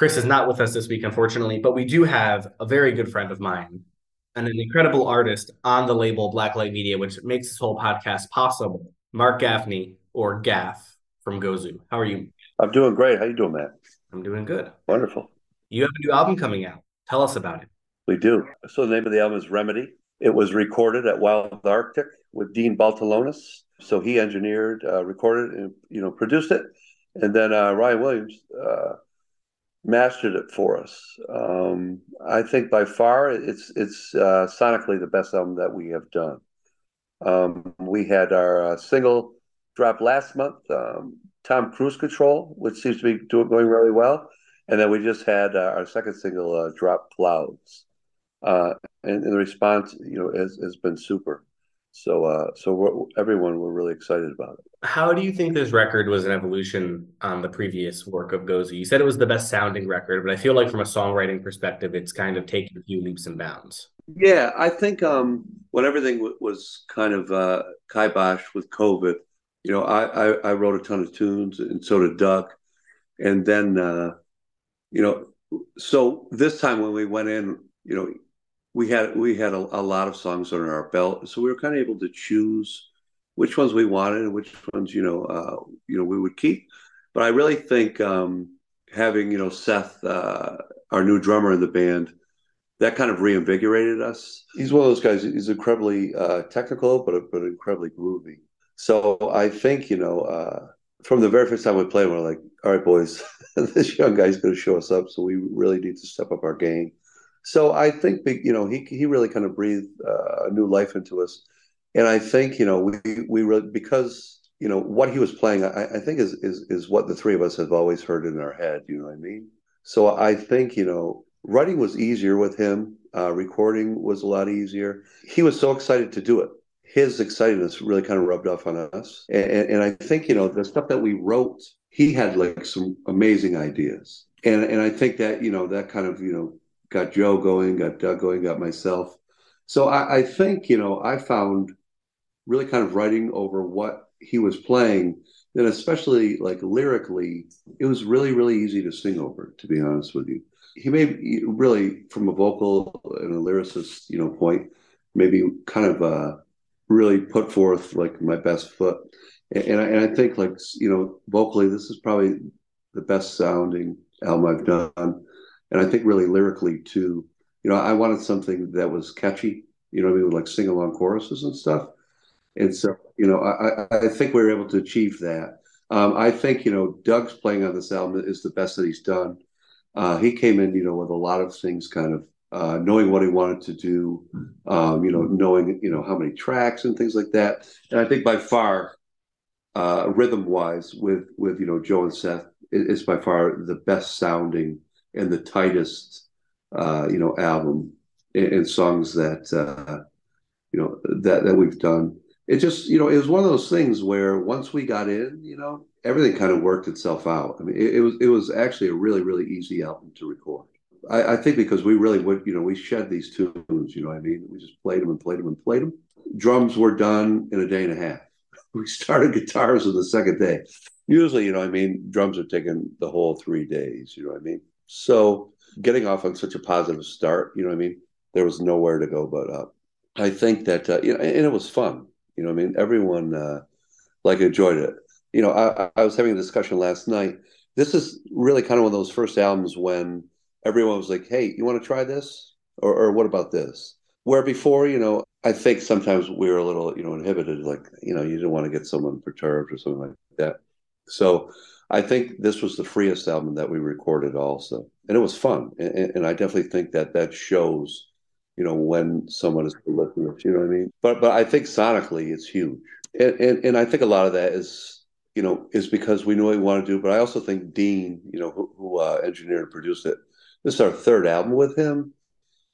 Chris is not with us this week, unfortunately, but we do have a very good friend of mine and an incredible artist on the label Blacklight Media, which makes this whole podcast possible. Mark Gaffney, or Gaff, from Gozu. How are you? I'm doing great. How are you doing, Matt? I'm doing good. Wonderful. You have a new album coming out. Tell us about it. We do. So the name of the album is Remedy. It was recorded at Wild Arctic with Dean Baltulonis. So he engineered, uh, recorded, and you know produced it, and then uh, Ryan Williams uh, mastered it for us. Um, I think by far it's it's uh, sonically the best album that we have done. Um, we had our uh, single drop last month, um, Tom Cruise Control, which seems to be doing going really well, and then we just had uh, our second single uh, drop Clouds, uh, and, and, the response you know has, has been super. So, uh, so we're, everyone we're really excited about it. How do you think this record was an evolution on the previous work of Gozu? You said it was the best sounding record, but I feel like from a songwriting perspective, it's kind of taken a few leaps and bounds. Yeah, I think um, when everything w- was kind of uh, kibosh with COVID, you know, I, I, I wrote a ton of tunes, and so did Duck, and then uh, you know, so this time when we went in, you know, we had we had a, a, lot of songs under our belt, so we were kind of able to choose which ones we wanted and which ones you know uh, you know we would keep. But I really think um, having you know Seth, uh, our new drummer in the band, that kind of reinvigorated us. He's one of those guys. He's incredibly uh, technical, but but incredibly groovy. So I think you know uh, from the very first time we played, we we're like, all right, boys, this young guy's going to show us up, so we really need to step up our game so I think you know he he really kind of breathed uh, a new life into us, and I think you know we we really because you know what he was playing I, I think is is is what the three of us have always heard in our head. You know what I mean? So I think you know writing was easier with him. Uh, recording was a lot easier. He was so excited to do it. His excitedness really kind of rubbed off on us, and, and I think you know the stuff that we wrote, he had like some amazing ideas, and and I think that you know that kind of you know got Joe going, got Doug going, got myself. So I, I think, you know, I found really kind of writing over what he was playing, and especially like lyrically, it was really, really easy to sing over, to be honest with you. He made really from a vocal and a lyricist, you know, point, maybe kind of uh really put forth like my best foot. And, and I, and I think like, you know, vocally, this is probably the best sounding album I've done and I think really lyrically too. You know, I wanted something that was catchy. You know, I mean, like sing along choruses and stuff. And so, you know, I, I think we were able to achieve that. Um, I think you know Doug's playing on this album is the best that he's done. Uh, he came in, you know, with a lot of things, kind of uh, knowing what he wanted to do, um, you know, knowing you know how many tracks and things like that. And I think by far, uh, rhythm wise, with with you know Joe and Seth, is by far the best sounding and the tightest, uh, you know, album and, and songs that uh, you know, that that we've done. It just, you know, it was one of those things where once we got in, you know, everything kind of worked itself out. I mean, it, it was it was actually a really really easy album to record. I, I, think because we really would, you know, we shed these tunes. You know, I mean, we just played them and played them and played them. Drums were done in a day and a half. We started guitars on the second day. Usually, you know, I mean, drums are taking the whole three days. You know what I mean? So getting off on such a positive start, you know what I mean? There was nowhere to go but up. I think that uh, you know, and it was fun. You know, I mean, everyone uh, like enjoyed it. You know, I, I was having a discussion last night. This is really kind of one of those first albums when everyone was like, "Hey, you want to try this?" Or, or what about this? Where before, you know, I think sometimes we were a little, you know, inhibited, like, you know, you didn't want to get someone perturbed or something like that. So I think this was the freest album that we recorded also. And it was fun. And, and I definitely think that that shows, you know, when someone is prolific, you know what I mean? But, but I think sonically it's huge. And, and, and I think a lot of that is, you know, is because we knew what we wanted to do. But I also think Dean, you know, who, who uh, engineered and produced it, this is our third album with him.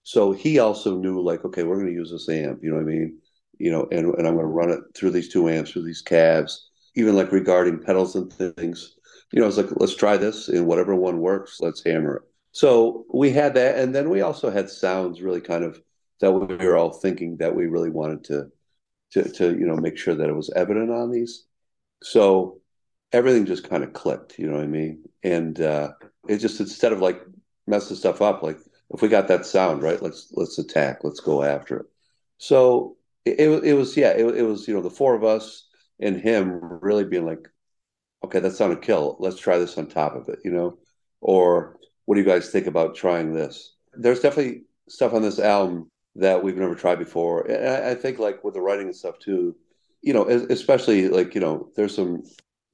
So he also knew like, okay, we're going to use this amp, you know what I mean? You know, and, and I'm going to run it through these two amps, through these cabs, even like regarding pedals and things. You know, it's like, let's try this and whatever one works, let's hammer it. So we had that. And then we also had sounds really kind of that we were all thinking that we really wanted to, to, to, you know, make sure that it was evident on these. So everything just kind of clicked, you know what I mean? And uh, it just, instead of like messing stuff up. Like if we got that sound right, let's let's attack, let's go after it. So it, it, was yeah, it, it was you know the four of us and him really being like, okay, that's not a kill. Let's try this on top of it, you know, or what do you guys think about trying this? There's definitely stuff on this album that we've never tried before, and I, I think like with the writing and stuff too, you know, especially like you know, there's some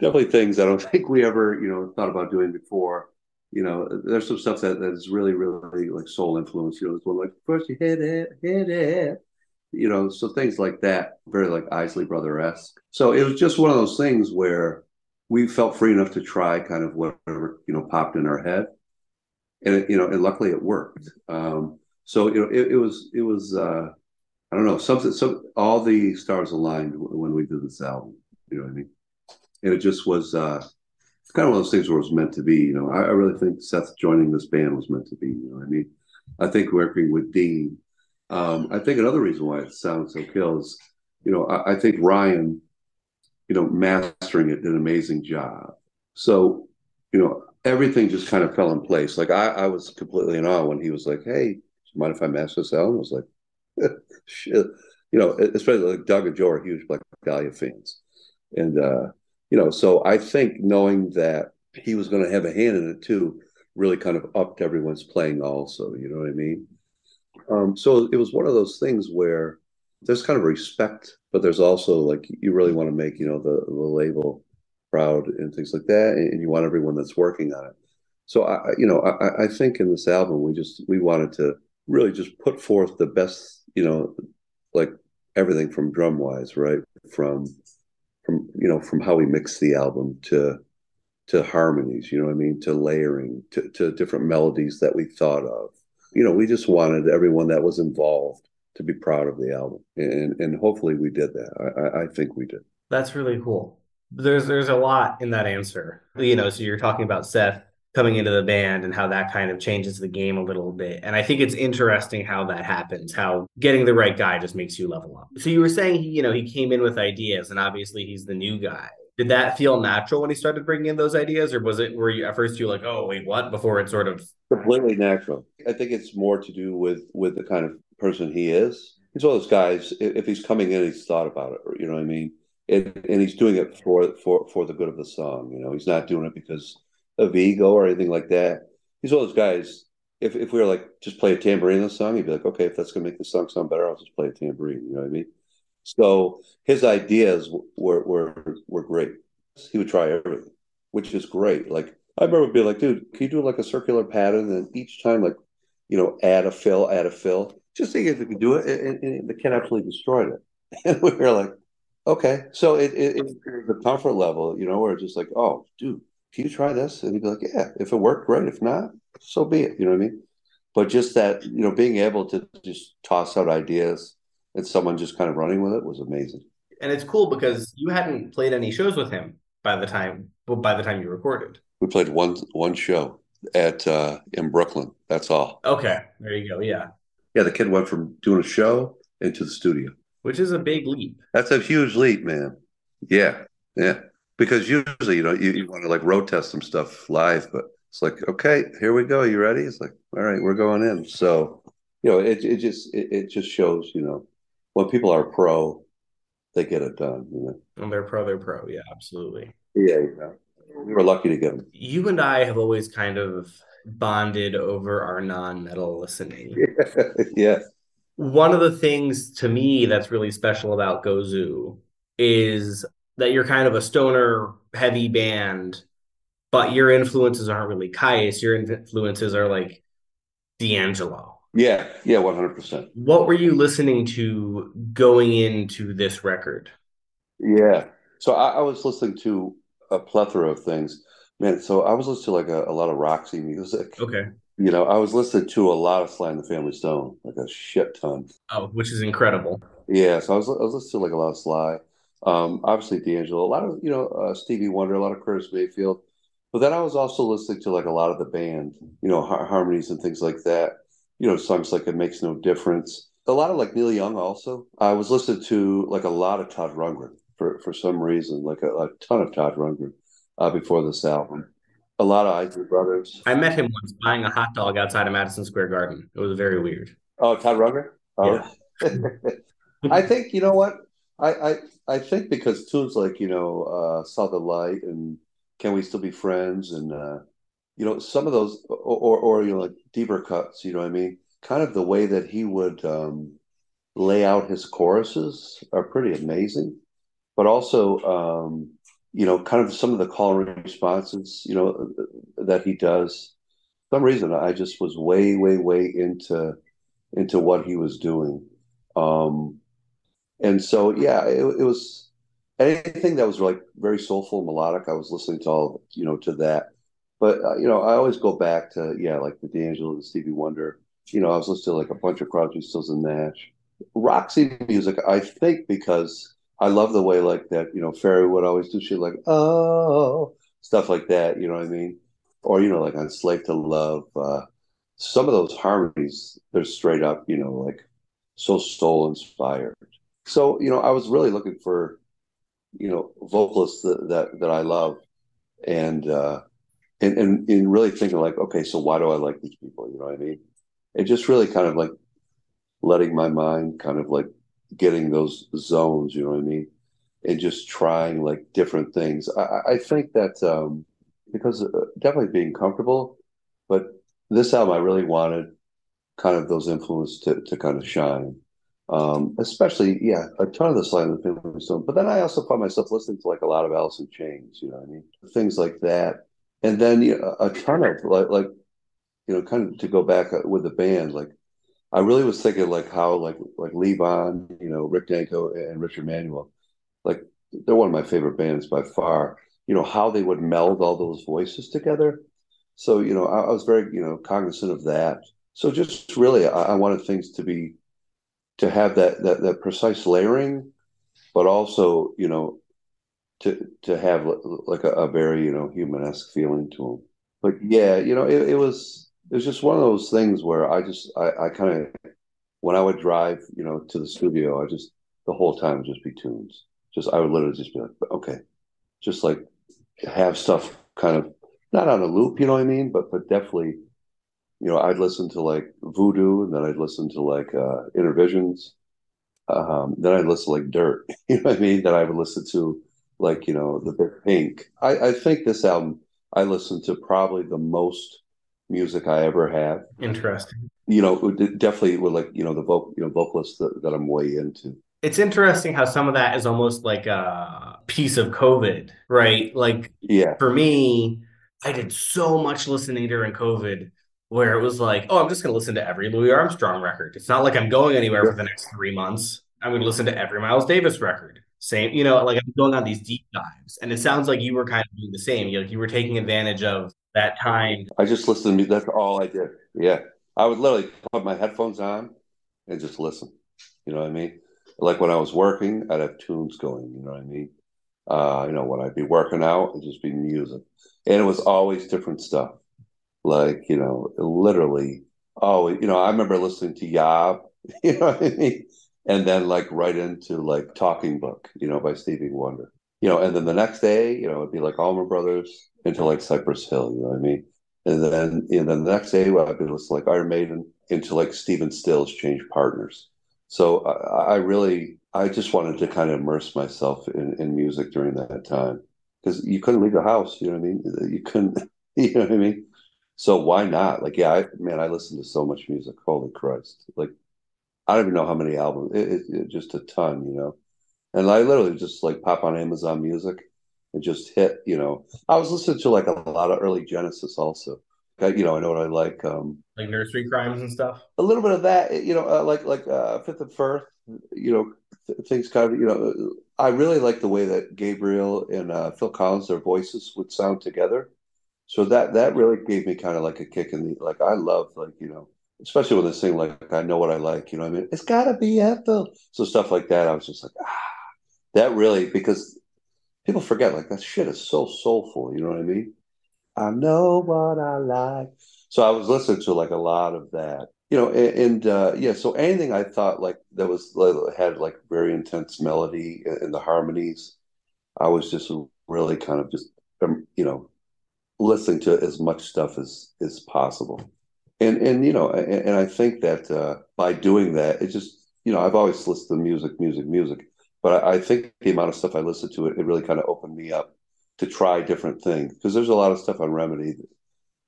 definitely things I don't think we ever you know thought about doing before you know, there's some stuff that, that is really, really like soul influence. You know, it's one like first you hit it, hit it. You know, so things like that, very like Isley Brother esque. So it was just one of those things where we felt free enough to try kind of whatever you know popped in our head, and it, you know, and luckily it worked. Um, so you know, it, it was it was uh, I don't know something. So all the stars aligned when we did this album. You know what I mean? And it just was. Uh, it's kind of one of those things where it was meant to be. You know, I, I, really think Seth joining this band was meant to be. You know, I mean, I think working with Dean. Um, I think another reason why it sounds so kill is, you know, I, I think Ryan, you know, mastering it did an amazing job. So, you know, everything just kind of fell in place. Like I, I was completely in awe when he was like, "Hey, mind if I master this album?" I was like, "Shit," you know. Especially like Doug and Joe are huge Black Dahlia fans, and uh, you know, so I think knowing that he was going to have a hand in it too really kind of upped everyone's playing also. You know what I mean? Um, so it was one of those things where there's kind of respect, but there's also like you really want to make you know the the label proud and things like that, and you want everyone that's working on it. So I, you know, I, I think in this album we just we wanted to really just put forth the best, you know, like everything from drum wise, right? From from you know from how we mix the album to to harmonies you know what i mean to layering to, to different melodies that we thought of you know we just wanted everyone that was involved to be proud of the album and and hopefully we did that i i think we did that's really cool there's there's a lot in that answer you know so you're talking about seth coming into the band and how that kind of changes the game a little bit. And I think it's interesting how that happens, how getting the right guy just makes you level up. So you were saying, he, you know, he came in with ideas and obviously he's the new guy. Did that feel natural when he started bringing in those ideas or was it, were you at first you like, oh, wait, what? Before it sort of completely natural. I think it's more to do with, with the kind of person he is. He's one of those guys, if he's coming in, he's thought about it, you know what I mean? And, and he's doing it for, for, for the good of the song. You know, he's not doing it because of ego or anything like that. He's one of those guys. If if we were like just play a tambourine in the song, he'd be like, okay, if that's gonna make the song sound better, I'll just play a tambourine. You know what I mean? So his ideas were were were great. He would try everything, which is great. Like I remember being like, dude, can you do like a circular pattern and each time like, you know, add a fill, add a fill. Just think if we could do it, and, and the kid absolutely destroyed it. And we were like, okay. So it, it, it the comfort level, you know, where it's just like, oh, dude, can you try this? And he'd be like, yeah, if it worked, great. If not, so be it. You know what I mean? But just that, you know, being able to just toss out ideas and someone just kind of running with it was amazing. And it's cool because you hadn't played any shows with him by the time by the time you recorded. We played one one show at uh, in Brooklyn. That's all. Okay, there you go. Yeah, yeah. The kid went from doing a show into the studio, which is a big leap. That's a huge leap, man. Yeah, yeah. Because usually, you know, you, you want to like road test some stuff live, but it's like, okay, here we go. You ready? It's like, all right, we're going in. So, you know, it it just it, it just shows, you know, when people are pro, they get it done. You know, when they're pro, they're pro. Yeah, absolutely. Yeah, yeah. We were lucky to get them. You and I have always kind of bonded over our non-metal listening. yeah. One of the things to me that's really special about Gozu is that you're kind of a stoner heavy band, but your influences aren't really Kyuss. Your influences are like D'Angelo. Yeah, yeah, one hundred percent. What were you listening to going into this record? Yeah, so I, I, was listening to a plethora of things, man. So I was listening to like a, a lot of Roxy music. Okay. You know, I was listening to a lot of Sly and the Family Stone, like a shit ton. Oh, which is incredible. Yeah, so I was I was listening to like a lot of Sly. Um, obviously D'Angelo, a lot of you know uh, Stevie Wonder, a lot of Curtis Mayfield, but then I was also listening to like a lot of the band, you know, har- harmonies and things like that. You know, songs like "It Makes No Difference." A lot of like Neil Young. Also, I was listening to like a lot of Todd Rundgren for for some reason, like a, a ton of Todd Rundgren uh, before this album. A lot of Isley Brothers. I met him once buying a hot dog outside of Madison Square Garden. It was very weird. Oh, Todd Rundgren. Oh. Yeah. I think you know what I, I I think because tunes like you know uh, the Light and Can We Still Be Friends and uh, you know some of those or, or, or you know like deeper cuts you know what I mean kind of the way that he would um, lay out his choruses are pretty amazing but also um, you know kind of some of the call and responses you know that he does some reason I just was way way way into into what he was doing um, and so yeah, it, it was anything that was like very soulful, melodic. I was listening to all you know to that. But uh, you know, I always go back to yeah, like the D'Angelo, the Stevie Wonder. You know, I was listening to like a bunch of Crosby, Stills, and Nash. Roxy music, I think, because I love the way like that. You know, Ferry would always do shit like oh stuff like that. You know what I mean? Or you know, like on Slave to Love. Uh, some of those harmonies, they're straight up, you know, like so soul inspired. So you know, I was really looking for you know vocalists that that, that I love, and uh, and and and really thinking like, okay, so why do I like these people? You know what I mean? It just really kind of like letting my mind kind of like getting those zones. You know what I mean? And just trying like different things. I, I think that um, because uh, definitely being comfortable, but this album I really wanted kind of those influences to, to kind of shine. Um, especially, yeah, a ton of the the Family Stone. But then I also find myself listening to like a lot of in Chains, you know what I mean? Things like that. And then you know, a ton of like, like, you know, kind of to go back uh, with the band, like, I really was thinking like how like like Levon, you know, Rick Danko and Richard Manuel, like they're one of my favorite bands by far. You know how they would meld all those voices together. So you know, I, I was very you know cognizant of that. So just really, I, I wanted things to be to have that, that that precise layering, but also you know to to have like a, a very you know humanesque feeling to them. But yeah, you know it, it was it was just one of those things where I just I, I kind of when I would drive you know to the studio, I just the whole time just be tunes. Just I would literally just be like, okay, just like have stuff kind of not on a loop, you know what I mean, but but definitely you know, I'd listen to like Voodoo, and then I'd listen to like uh, Innervisions. Um, then I'd listen to like Dirt. You know what I mean? Then I would listen to like you know the Big Pink. I, I think this album I listened to probably the most music I ever have. Interesting. You know, definitely with like you know the vocal you know vocalists that, that I'm way into. It's interesting how some of that is almost like a piece of COVID, right? Like, yeah, for me, I did so much listening during COVID where it was like, oh, I'm just going to listen to every Louis Armstrong record. It's not like I'm going anywhere for the next three months. I'm going to listen to every Miles Davis record. Same, you know, like I'm going on these deep dives. And it sounds like you were kind of doing the same. You, know, you were taking advantage of that time. I just listened to music. That's all I did. Yeah. I would literally put my headphones on and just listen. You know what I mean? Like when I was working, I'd have tunes going. You know what I mean? Uh, you know, when I'd be working out, it'd just be music, and it was always different stuff. Like you know, literally, oh, you know, I remember listening to Yob. You know what I mean? And then like right into like Talking Book, you know, by Stevie Wonder. You know, and then the next day, you know, it'd be like Allman Brothers into like Cypress Hill. You know what I mean? And then, and then the next day, well, I'd be listening to like Iron Maiden into like Stephen Stills Change Partners. So I, I really, I just wanted to kind of immerse myself in, in music during that time because you couldn't leave the house. You know what I mean? You couldn't, you know what I mean? So why not? Like, yeah, I, man, I listened to so much music. Holy Christ! Like, I don't even know how many albums. It, it, it, just a ton, you know. And I literally just like pop on Amazon Music and just hit. You know, I was listening to like a lot of early Genesis also. I, you know, I know what I like. Um, like nursery crimes and stuff. A little bit of that, you know, uh, like like uh, Fifth and Firth. You know, th- things kind of. You know, I really like the way that Gabriel and uh, Phil Collins, their voices would sound together. So that that really gave me kind of like a kick in the like. I love like you know especially when they sing like I know what I like, you know what I mean? It's gotta be Ethel. So stuff like that, I was just like, ah, that really because people forget like that shit is so soulful, you know what I mean? I know what I like. So I was listening to like a lot of that. You know, and, and uh, yeah, so anything I thought like that was had like very intense melody and the harmonies, I was just really kind of just um, you know listening to as much stuff as as possible and and you know and, and i think that uh, by doing that it just you know i've always listened to music music music. But I, I think the amount of stuff i listened to it it really kind of opened me up to try different things. Because there's a lot of stuff on remedy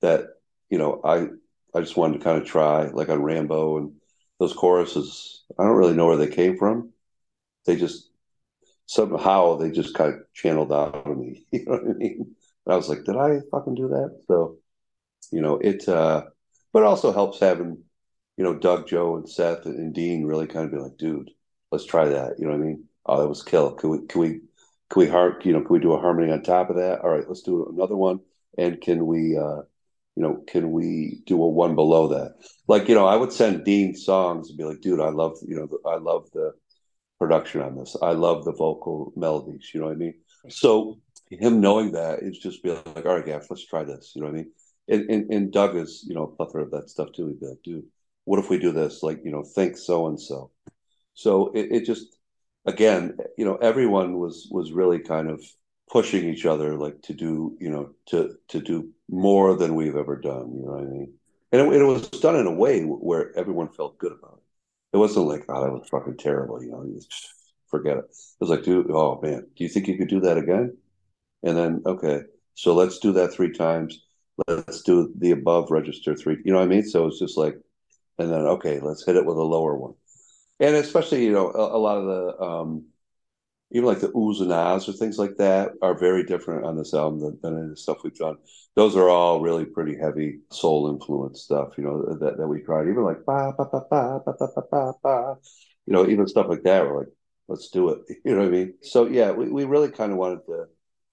that, you know i i just wanted to kind of try like on rambo and those choruses. I don't really know where they came from. They just somehow they just kind of channeled out of me you know what i mean? And i was like did i fucking do that? So you know it uh but it also helps having, you know, Doug, Joe, and Seth and Dean really kind of be like, dude, let's try that. You know what I mean? Oh, that was kill. Can we can we can we hark, you know, can we do a harmony on top of that? All right, let's do another one. And can we uh you know, can we do a one below that? Like, you know, I would send Dean songs and be like, dude, I love, you know, I love the production on this. I love the vocal melodies. You know what I mean? So him knowing that is just be like, all right, Gaff, let's try this. You know what I mean? And, and, and Doug is, you know, a plethora of that stuff too. He'd be like, dude, what if we do this? Like, you know, think so and so. So it, it just, again, you know, everyone was was really kind of pushing each other, like to do, you know, to to do more than we've ever done. You know what I mean? And it, it was done in a way where everyone felt good about it. It wasn't like, oh, that was fucking terrible. You know, forget it. It was like, dude, oh man, do you think you could do that again? And then, okay, so let's do that three times let's do the above register three. You know what I mean? So it's just like, and then okay, let's hit it with a lower one. And especially, you know, a, a lot of the um, even like the oohs and ahs or things like that are very different on this album than, than the stuff we've done. Those are all really pretty heavy soul influence stuff, you know, that, that we tried. Even like ba ba ba ba ba ba ba ba, you know, even stuff like that. We're like, let's do it. You know what I mean? So yeah, we, we really kind of wanted to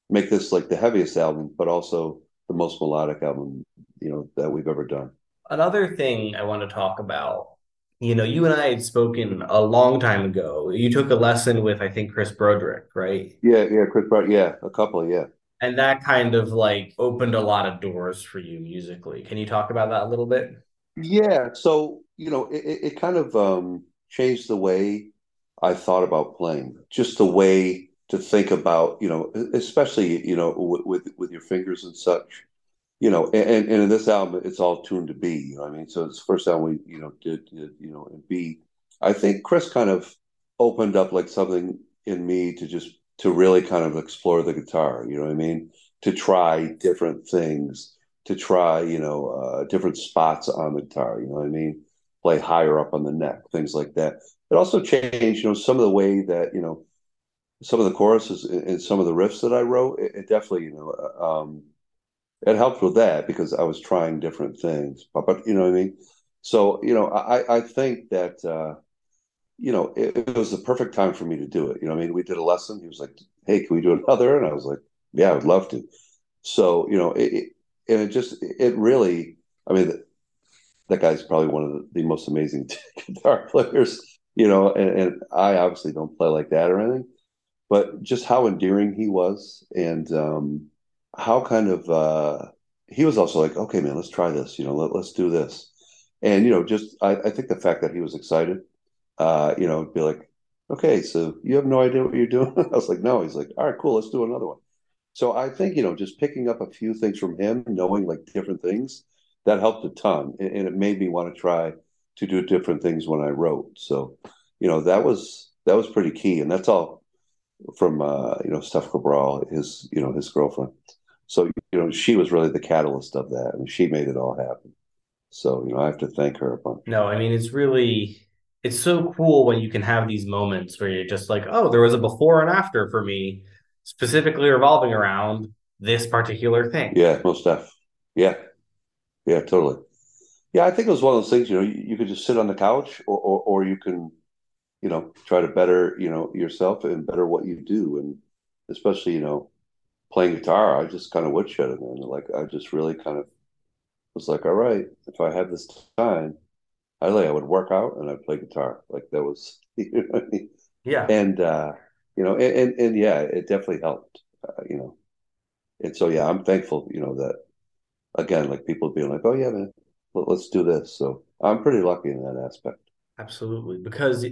make this like the heaviest album, but also the most melodic album you know that we've ever done. Another thing I want to talk about, you know, you and I had spoken a long time ago. You took a lesson with I think Chris Broderick, right? Yeah, yeah, Chris Broderick, yeah, a couple, yeah. And that kind of like opened a lot of doors for you musically. Can you talk about that a little bit? Yeah, so you know, it, it kind of um, changed the way I thought about playing, just the way to think about, you know, especially you know with with, with your fingers and such, you know, and, and in this album it's all tuned to B. You know, I mean, so it's the first time we you know did, did you know in B. I think Chris kind of opened up like something in me to just to really kind of explore the guitar. You know what I mean? To try different things, to try you know uh, different spots on the guitar. You know what I mean? Play higher up on the neck, things like that. It also changed, you know, some of the way that you know some of the choruses and some of the riffs that I wrote, it, it definitely, you know, uh, um, it helped with that because I was trying different things. But, but you know what I mean? So, you know, I, I think that, uh, you know, it, it, was the perfect time for me to do it. You know I mean? We did a lesson. He was like, hey, can we do another? And I was like, yeah, I would love to. So, you know, it, it and it just, it really, I mean, that guy's probably one of the, the most amazing guitar players you know, and, and I obviously don't play like that or anything, but just how endearing he was and um, how kind of uh, he was also like, okay, man, let's try this, you know, let, let's do this. And, you know, just I, I think the fact that he was excited, uh, you know, be like, okay, so you have no idea what you're doing. I was like, no. He's like, all right, cool, let's do another one. So I think you know, just picking up a few things from him, knowing like different things, that helped a ton, and, and it made me want to try to do different things when I wrote. So, you know, that was that was pretty key, and that's all from uh, you know Steph Cabral, his you know his girlfriend. So you know, she was really the catalyst of that, and she made it all happen. So you know, I have to thank her a bunch. No, I mean it's really it's so cool when you can have these moments where you're just like, oh, there was a before and after for me, specifically revolving around this particular thing. Yeah, most stuff. Yeah, yeah, totally. Yeah, I think it was one of those things. You know, you, you could just sit on the couch, or, or or you can, you know, try to better you know yourself and better what you do, and especially you know, playing guitar. I just kind of woodshed it, man. Like I just really kind of was like, all right, if I had this time, I like I would work out and I'd play guitar. Like that was, you know what I mean? Yeah. And uh, you know, and, and, and yeah, it definitely helped. Uh, you know, and so yeah, I'm thankful. You know that again, like people being like, oh yeah, man, let, us do this. So I'm pretty lucky in that aspect. Absolutely, because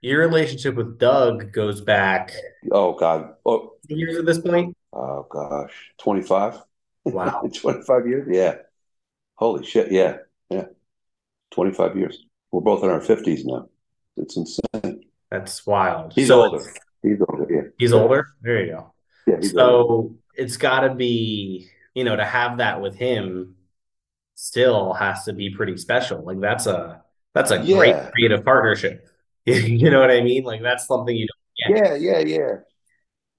your relationship with Doug goes back. Oh God, oh years at this point. Oh gosh, twenty five. Wow, twenty five years. Yeah. Holy shit. Yeah, yeah. 25 years. We're both in our 50s now. It's insane. That's wild. He's so older. He's older. Yeah. He's older. There you go. Yeah. so older. it's got to be, you know, to have that with him still has to be pretty special. Like that's a that's a yeah. great creative partnership. you know what I mean? Like that's something you don't get. Yeah, yeah, yeah.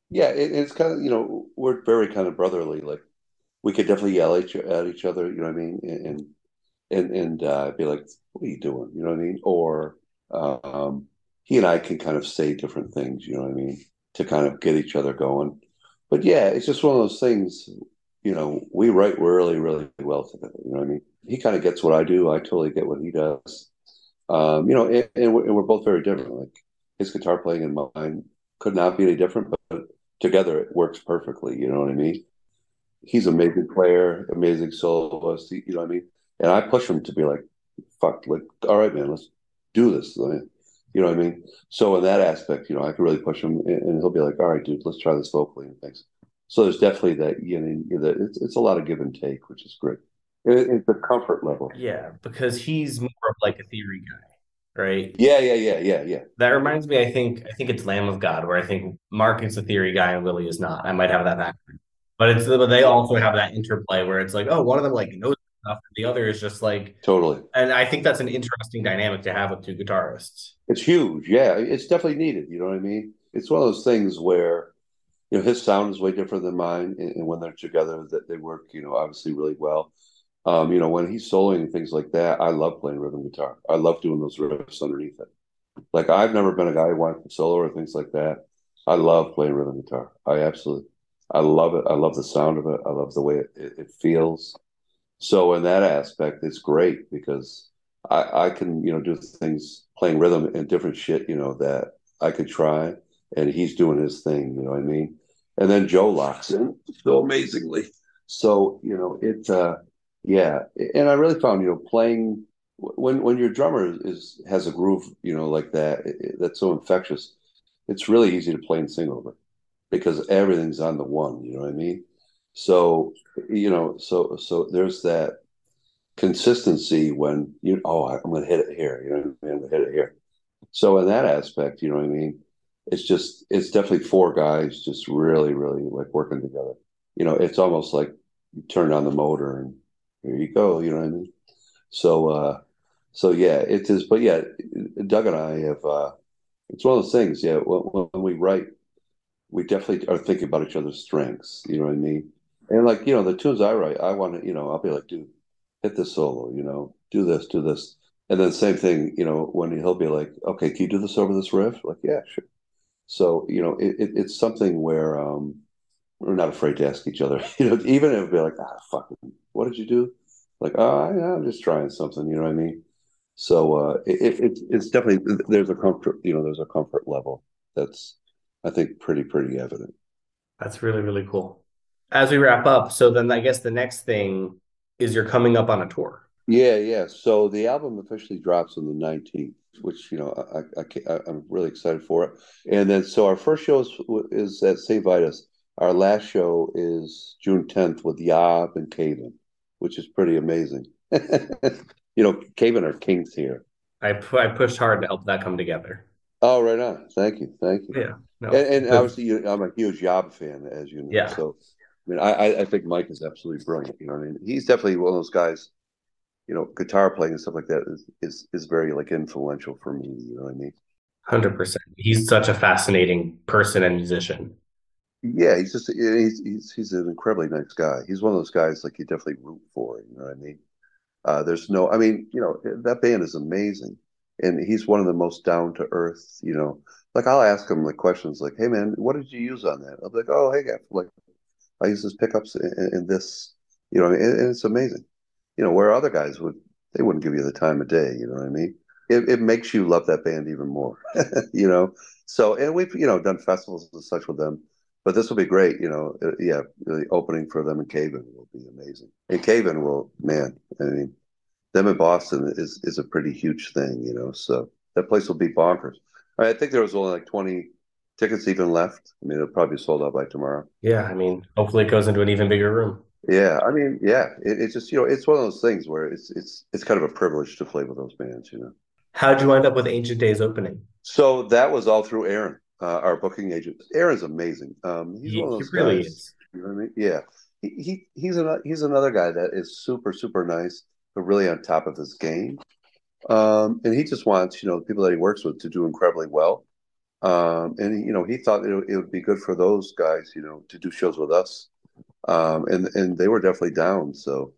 Yeah, it, it's kind of you know we're very kind of brotherly. Like we could definitely yell at, at each other. You know what I mean? And and and uh, be like, "What are you doing?" You know what I mean? Or um, he and I can kind of say different things. You know what I mean? To kind of get each other going. But yeah, it's just one of those things. You know, we write really, really well together. You know what I mean? He kind of gets what I do. I totally get what he does. Um, you know, and, and, we're, both very different. Like his guitar playing and mine could not be any different, but together it works perfectly. You know what I mean? He's an amazing player, amazing soloist. You know what I mean? and I push him to be like, "Fuck, like, all right, man, let's do this." You know what I mean? So in that aspect, you know, I can really push him, and he'll be like, "All right, dude, let's try this vocally and things." So there's definitely that, you know, it's it's a lot of give and take, which is great. It, it's a comfort level. Yeah, because he's more of like a theory guy, right? Yeah, yeah, yeah, yeah, yeah. That reminds me. I think I think it's Lamb of God, where I think Mark is a theory guy and Willie is not. I might have that backwards. But it's but they also have that interplay where it's like, oh, one of them like knows stuff, and the other is just like totally. And I think that's an interesting dynamic to have with two guitarists. It's huge, yeah. It's definitely needed. You know what I mean? It's one of those things where you know his sound is way different than mine, and, and when they're together, that they work, you know, obviously really well. Um, you know, when he's soloing and things like that, I love playing rhythm guitar. I love doing those riffs underneath it. Like I've never been a guy who wants to solo or things like that. I love playing rhythm guitar. I absolutely, I love it. I love the sound of it. I love the way it, it, it feels. So in that aspect, it's great because I, I can, you know, do things playing rhythm and different shit, you know, that I could try. And he's doing his thing, you know what I mean? And then Joe locks in so amazingly. So, you know, it uh yeah. And I really found, you know, playing when when your drummer is has a groove, you know, like that, that's so infectious, it's really easy to play and sing over because everything's on the one, you know what I mean? So, you know, so so there's that consistency when you oh I'm to hit it here, you know, what I mean? I'm to hit it here. So in that aspect, you know what I mean. It's just it's definitely four guys just really really like working together. You know, it's almost like you turn on the motor and here you go. You know what I mean. So uh, so yeah, it is. But yeah, Doug and I have. Uh, it's one of those things. Yeah, when, when we write, we definitely are thinking about each other's strengths. You know what I mean and like, you know, the tunes I write, I want to, you know, I'll be like, dude, hit this solo, you know, do this, do this. And then same thing, you know, when he'll be like, okay, can you do this over this riff? Like, yeah, sure. So, you know, it, it, it's something where um, we're not afraid to ask each other, you know, even if be like, ah, fuck, what did you do? Like, oh, I, I'm just trying something, you know what I mean? So uh, it, it, it's definitely there's a comfort, you know, there's a comfort level that's I think pretty pretty evident. That's really really cool. As we wrap up, so then I guess the next thing is you're coming up on a tour. Yeah, yeah. So the album officially drops on the 19th, which you know I, I, I am really excited for it. And then so our first show is, is at St. Vitus. Our last show is June 10th with Yob and Cave In, which is pretty amazing. you know, Cave In are kings here. I I pushed hard to help that come together. Oh, right on. Thank you, thank you. Yeah, no. and, and obviously you, I'm a huge Yob fan, as you know. Yeah. So, I mean, I I think Mike is absolutely brilliant. You know, what I mean, he's definitely one of those guys. You know, guitar playing and stuff like that is is is very like influential for me. You know what I mean? Hundred percent. He's such a fascinating person and musician. Yeah, he's just he's he's he's an incredibly nice guy. He's one of those guys like you definitely root for. You know what I mean? Uh, there's no, I mean, you know, that band is amazing, and he's one of the most down to earth. You know, like I'll ask him like questions like, "Hey man, what did you use on that?" I'll be like, "Oh, hey, guy, like I use this pickups in, in this." You know, and, and it's amazing. You know, where other guys would they wouldn't give you the time of day. You know what I mean? It, it makes you love that band even more. you know, so and we've you know done festivals and such with them but this will be great. You know, uh, yeah, the opening for them in Cave In will be amazing. And Cave In will, man, I mean, them in Boston is is a pretty huge thing. You know, so that place will be bonkers. I, think there was only like twenty tickets even left. I mean, it'll probably be sold out by tomorrow. Yeah, I mean, hopefully it goes into an even bigger room. Yeah, I mean, yeah, it, it's just you know, it's one of those things where it's it's it's kind of a privilege to play with those bands. You know. How'd you wind up with Ancient Days opening? So that was all through Aaron uh, our booking agent. Aaron's amazing. Um, he's he, one of those he really guys. Is. You know what I mean? Yeah, he, he he's an, he's another guy that is super super nice, but really on top of his game. Um, and he just wants you know the people that he works with to do incredibly well. Um, and you know he thought it, it would be good for those guys you know to do shows with us. Um, and and they were definitely down. So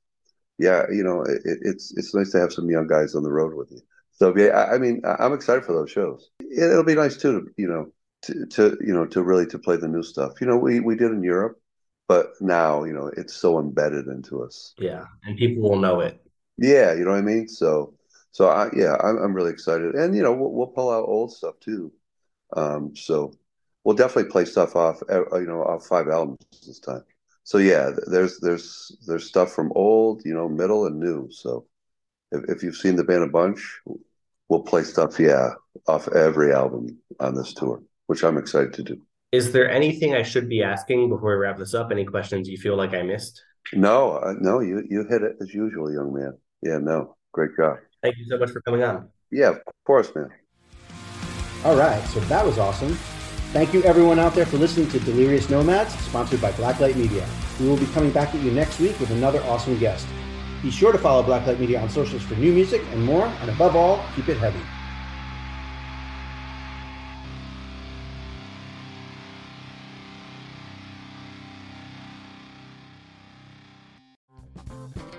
yeah, you know it, it's it's nice to have some young guys on the road with you. So yeah, I, I mean I'm excited for those shows. It, it'll be nice too to you know to, to you know to really to play the new stuff. You know, we we did in Europe, but now you know it's so embedded into us. Yeah, and people will know it. Yeah, you know what I mean. So so I yeah I'm I'm really excited, and you know we'll, we'll pull out old stuff too. Um, so we'll definitely play stuff off uh, you know off five albums this time. So yeah, there's there's there's stuff from old, you know, middle and new. So if, if you've seen the band a bunch, we'll play stuff yeah off every album on this tour which I'm excited to do. Is there anything I should be asking before we wrap this up? Any questions you feel like I missed? No, uh, no, you you hit it as usual, young man. Yeah, no, great job. Thank you so much for coming on. Yeah, of course, man. All right, so that was awesome. Thank you, everyone out there, for listening to Delirious Nomads, sponsored by Blacklight Media. We will be coming back at you next week with another awesome guest. Be sure to follow Blacklight Media on socials for new music and more, and above all, keep it heavy.